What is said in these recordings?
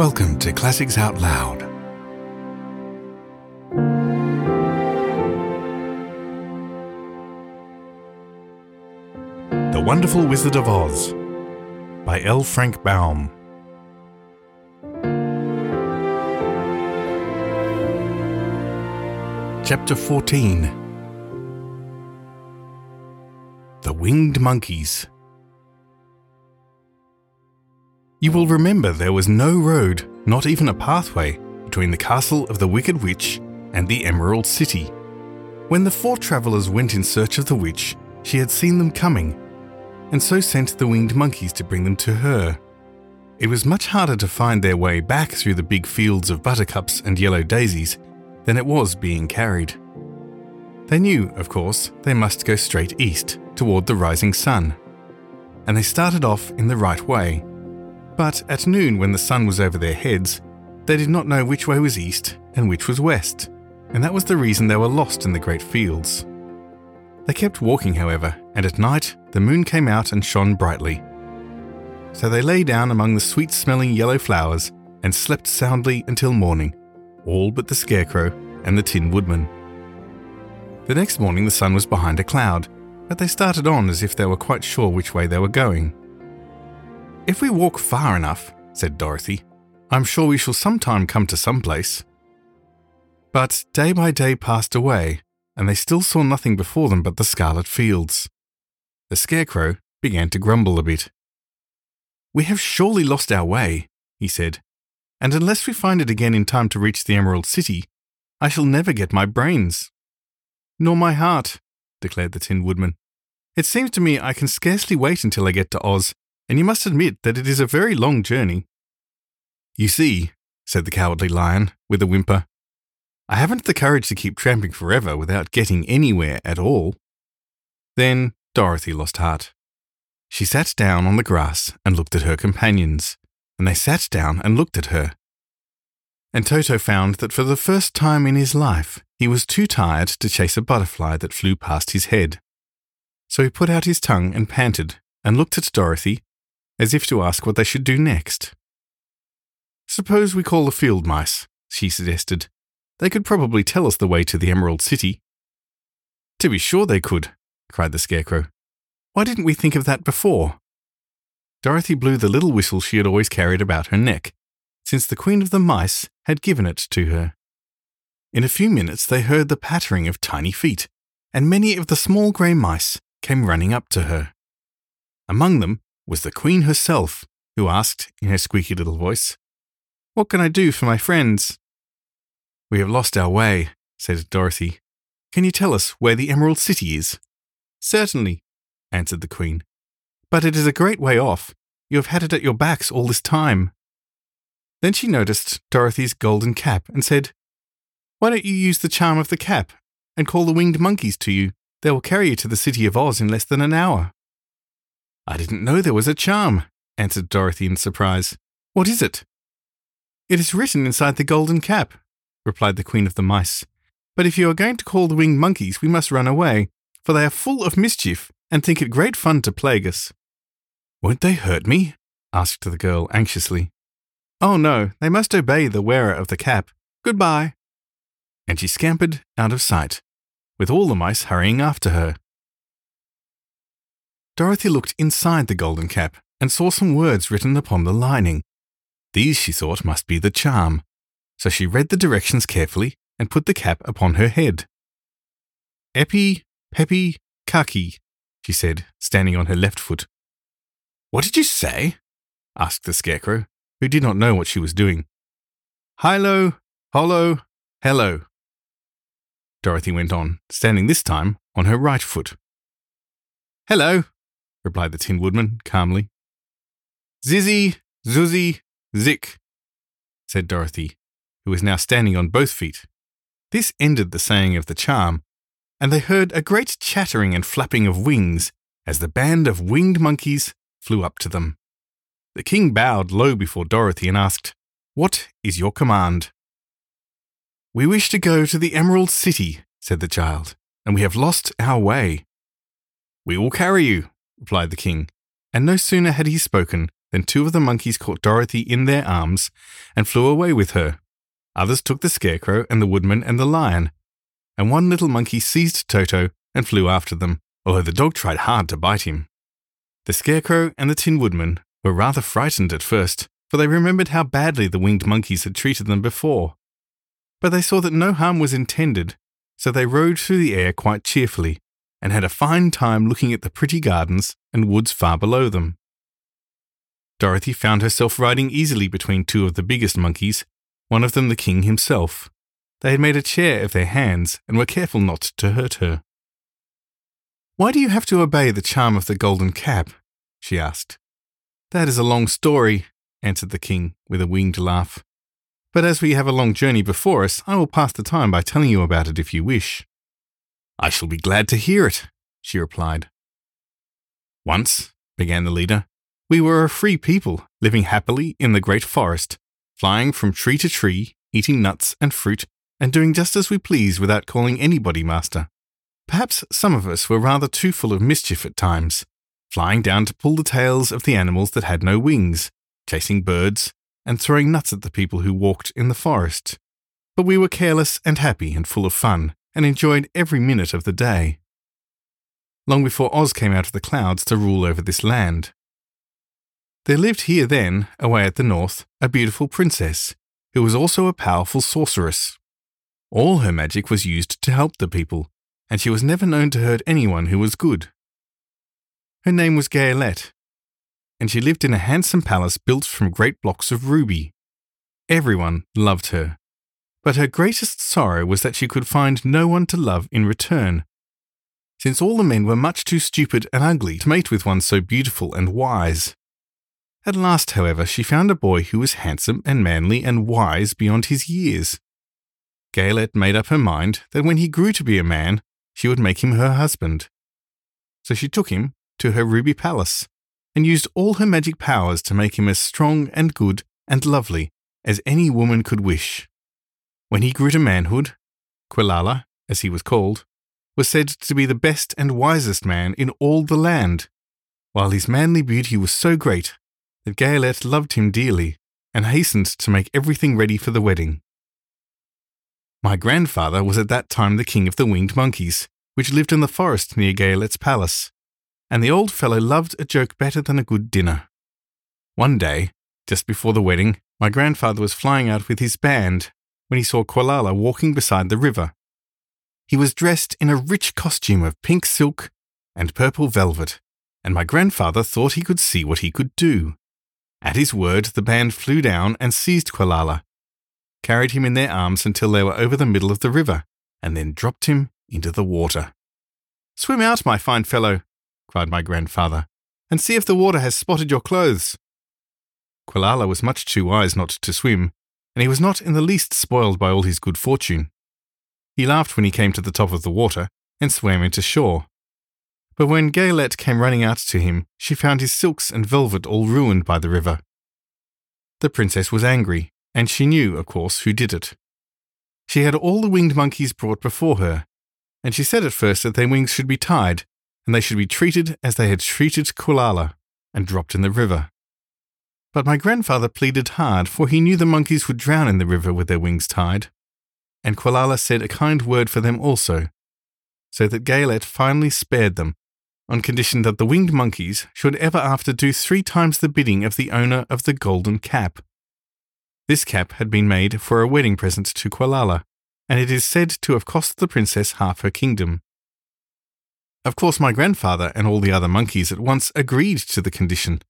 Welcome to Classics Out Loud. The Wonderful Wizard of Oz by L. Frank Baum. Chapter 14 The Winged Monkeys. You will remember there was no road, not even a pathway, between the castle of the Wicked Witch and the Emerald City. When the four travellers went in search of the witch, she had seen them coming, and so sent the winged monkeys to bring them to her. It was much harder to find their way back through the big fields of buttercups and yellow daisies than it was being carried. They knew, of course, they must go straight east, toward the rising sun. And they started off in the right way. But at noon, when the sun was over their heads, they did not know which way was east and which was west, and that was the reason they were lost in the great fields. They kept walking, however, and at night the moon came out and shone brightly. So they lay down among the sweet smelling yellow flowers and slept soundly until morning, all but the Scarecrow and the Tin Woodman. The next morning the sun was behind a cloud, but they started on as if they were quite sure which way they were going. If we walk far enough, said Dorothy, I'm sure we shall sometime come to some place. But day by day passed away, and they still saw nothing before them but the scarlet fields. The Scarecrow began to grumble a bit. We have surely lost our way, he said, and unless we find it again in time to reach the Emerald City, I shall never get my brains. Nor my heart, declared the Tin Woodman. It seems to me I can scarcely wait until I get to Oz, and you must admit that it is a very long journey. You see, said the Cowardly Lion, with a whimper, I haven't the courage to keep tramping forever without getting anywhere at all. Then Dorothy lost heart. She sat down on the grass and looked at her companions, and they sat down and looked at her. And Toto found that for the first time in his life he was too tired to chase a butterfly that flew past his head. So he put out his tongue and panted, and looked at Dorothy, as if to ask what they should do next. Suppose we call the field mice, she suggested. They could probably tell us the way to the Emerald City. To be sure they could, cried the Scarecrow. Why didn't we think of that before? Dorothy blew the little whistle she had always carried about her neck, since the Queen of the Mice had given it to her. In a few minutes they heard the pattering of tiny feet, and many of the small grey mice came running up to her. Among them was the Queen herself, who asked in her squeaky little voice, What can I do for my friends? We have lost our way, said Dorothy. Can you tell us where the Emerald City is? Certainly, answered the Queen. But it is a great way off. You have had it at your backs all this time. Then she noticed Dorothy's golden cap and said, Why don't you use the charm of the cap and call the winged monkeys to you? They will carry you to the city of Oz in less than an hour. I didn't know there was a charm, answered Dorothy in surprise. What is it? It is written inside the golden cap, replied the Queen of the Mice. But if you are going to call the winged monkeys, we must run away, for they are full of mischief and think it great fun to plague us. Won't they hurt me? asked the girl anxiously. Oh no, they must obey the wearer of the cap. Goodbye. And she scampered out of sight, with all the mice hurrying after her. Dorothy looked inside the golden cap and saw some words written upon the lining. These, she thought, must be the charm, so she read the directions carefully and put the cap upon her head. Epi, Peppy, Kaki, she said, standing on her left foot. What did you say? asked the Scarecrow, who did not know what she was doing. Hilo, hollow, hello. Dorothy went on, standing this time on her right foot. Hello, replied the Tin Woodman calmly. Zizzy, Zuzzy, Zick, said Dorothy, who was now standing on both feet. This ended the saying of the charm, and they heard a great chattering and flapping of wings as the band of winged monkeys flew up to them. The king bowed low before Dorothy and asked, What is your command? We wish to go to the Emerald City, said the child, and we have lost our way. We will carry you, replied the king, and no sooner had he spoken than two of the monkeys caught Dorothy in their arms and flew away with her. Others took the scarecrow and the woodman and the lion. And one little monkey seized Toto and flew after them, although the dog tried hard to bite him. The scarecrow and the tin woodman were rather frightened at first, for they remembered how badly the winged monkeys had treated them before. But they saw that no harm was intended, so they rode through the air quite cheerfully and had a fine time looking at the pretty gardens and woods far below them. Dorothy found herself riding easily between two of the biggest monkeys, one of them the king himself. They had made a chair of their hands and were careful not to hurt her. Why do you have to obey the charm of the golden cap? she asked. That is a long story, answered the king with a winged laugh. But as we have a long journey before us, I will pass the time by telling you about it if you wish. I shall be glad to hear it, she replied. Once, began the leader, we were a free people, living happily in the great forest, flying from tree to tree, eating nuts and fruit, and doing just as we pleased without calling anybody master. Perhaps some of us were rather too full of mischief at times, flying down to pull the tails of the animals that had no wings, chasing birds, and throwing nuts at the people who walked in the forest. But we were careless and happy and full of fun, and enjoyed every minute of the day. Long before Oz came out of the clouds to rule over this land. There lived here then, away at the north, a beautiful princess, who was also a powerful sorceress. All her magic was used to help the people, and she was never known to hurt anyone who was good. Her name was Gayelette, and she lived in a handsome palace built from great blocks of ruby. Everyone loved her, but her greatest sorrow was that she could find no one to love in return, since all the men were much too stupid and ugly to mate with one so beautiful and wise. At last, however, she found a boy who was handsome and manly and wise beyond his years. Gayelette made up her mind that when he grew to be a man, she would make him her husband. So she took him to her ruby palace and used all her magic powers to make him as strong and good and lovely as any woman could wish. When he grew to manhood, Quelala, as he was called, was said to be the best and wisest man in all the land, while his manly beauty was so great that Gayelette loved him dearly and hastened to make everything ready for the wedding. My grandfather was at that time the king of the winged monkeys, which lived in the forest near Gayelette's palace, and the old fellow loved a joke better than a good dinner. One day, just before the wedding, my grandfather was flying out with his band when he saw Quelala walking beside the river. He was dressed in a rich costume of pink silk and purple velvet, and my grandfather thought he could see what he could do. At his word, the band flew down and seized Quelala, carried him in their arms until they were over the middle of the river, and then dropped him into the water. Swim out, my fine fellow, cried my grandfather, and see if the water has spotted your clothes. Quelala was much too wise not to swim, and he was not in the least spoiled by all his good fortune. He laughed when he came to the top of the water and swam into shore. But when Gayelette came running out to him, she found his silks and velvet all ruined by the river. The princess was angry, and she knew, of course, who did it. She had all the winged monkeys brought before her, and she said at first that their wings should be tied, and they should be treated as they had treated Quelala, and dropped in the river. But my grandfather pleaded hard, for he knew the monkeys would drown in the river with their wings tied. And Quelala said a kind word for them also, so that Gayelette finally spared them, on condition that the winged monkeys should ever after do three times the bidding of the owner of the golden cap. This cap had been made for a wedding present to Quelala, and it is said to have cost the princess half her kingdom. Of course, my grandfather and all the other monkeys at once agreed to the condition,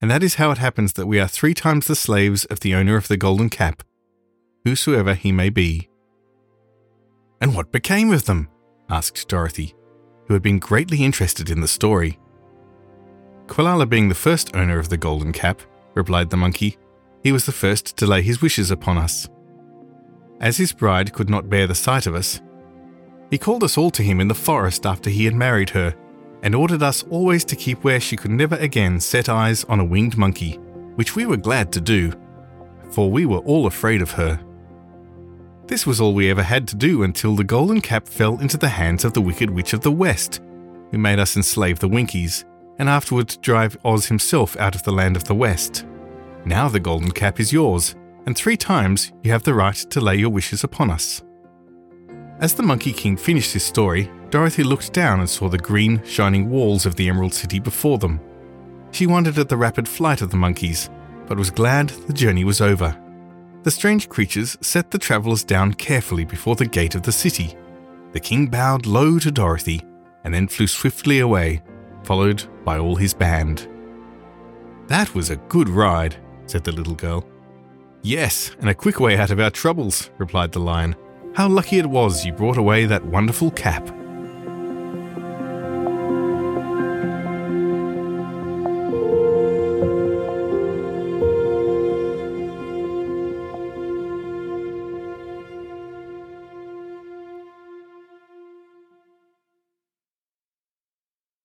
and that is how it happens that we are three times the slaves of the owner of the golden cap, whosoever he may be. And what became of them? asked Dorothy, who had been greatly interested in the story. Quelala being the first owner of the golden cap, replied the monkey, he was the first to lay his wishes upon us. As his bride could not bear the sight of us, he called us all to him in the forest after he had married her and ordered us always to keep where she could never again set eyes on a winged monkey, which we were glad to do, for we were all afraid of her. This was all we ever had to do until the golden cap fell into the hands of the Wicked Witch of the West, who made us enslave the Winkies, and afterwards drive Oz himself out of the land of the West. Now the golden cap is yours, and three times you have the right to lay your wishes upon us. As the Monkey King finished his story, Dorothy looked down and saw the green, shining walls of the Emerald City before them. She wondered at the rapid flight of the monkeys, but was glad the journey was over. The strange creatures set the travellers down carefully before the gate of the city. The king bowed low to Dorothy and then flew swiftly away, followed by all his band. That was a good ride, said the little girl. Yes, and a quick way out of our troubles, replied the lion. How lucky it was you brought away that wonderful cap.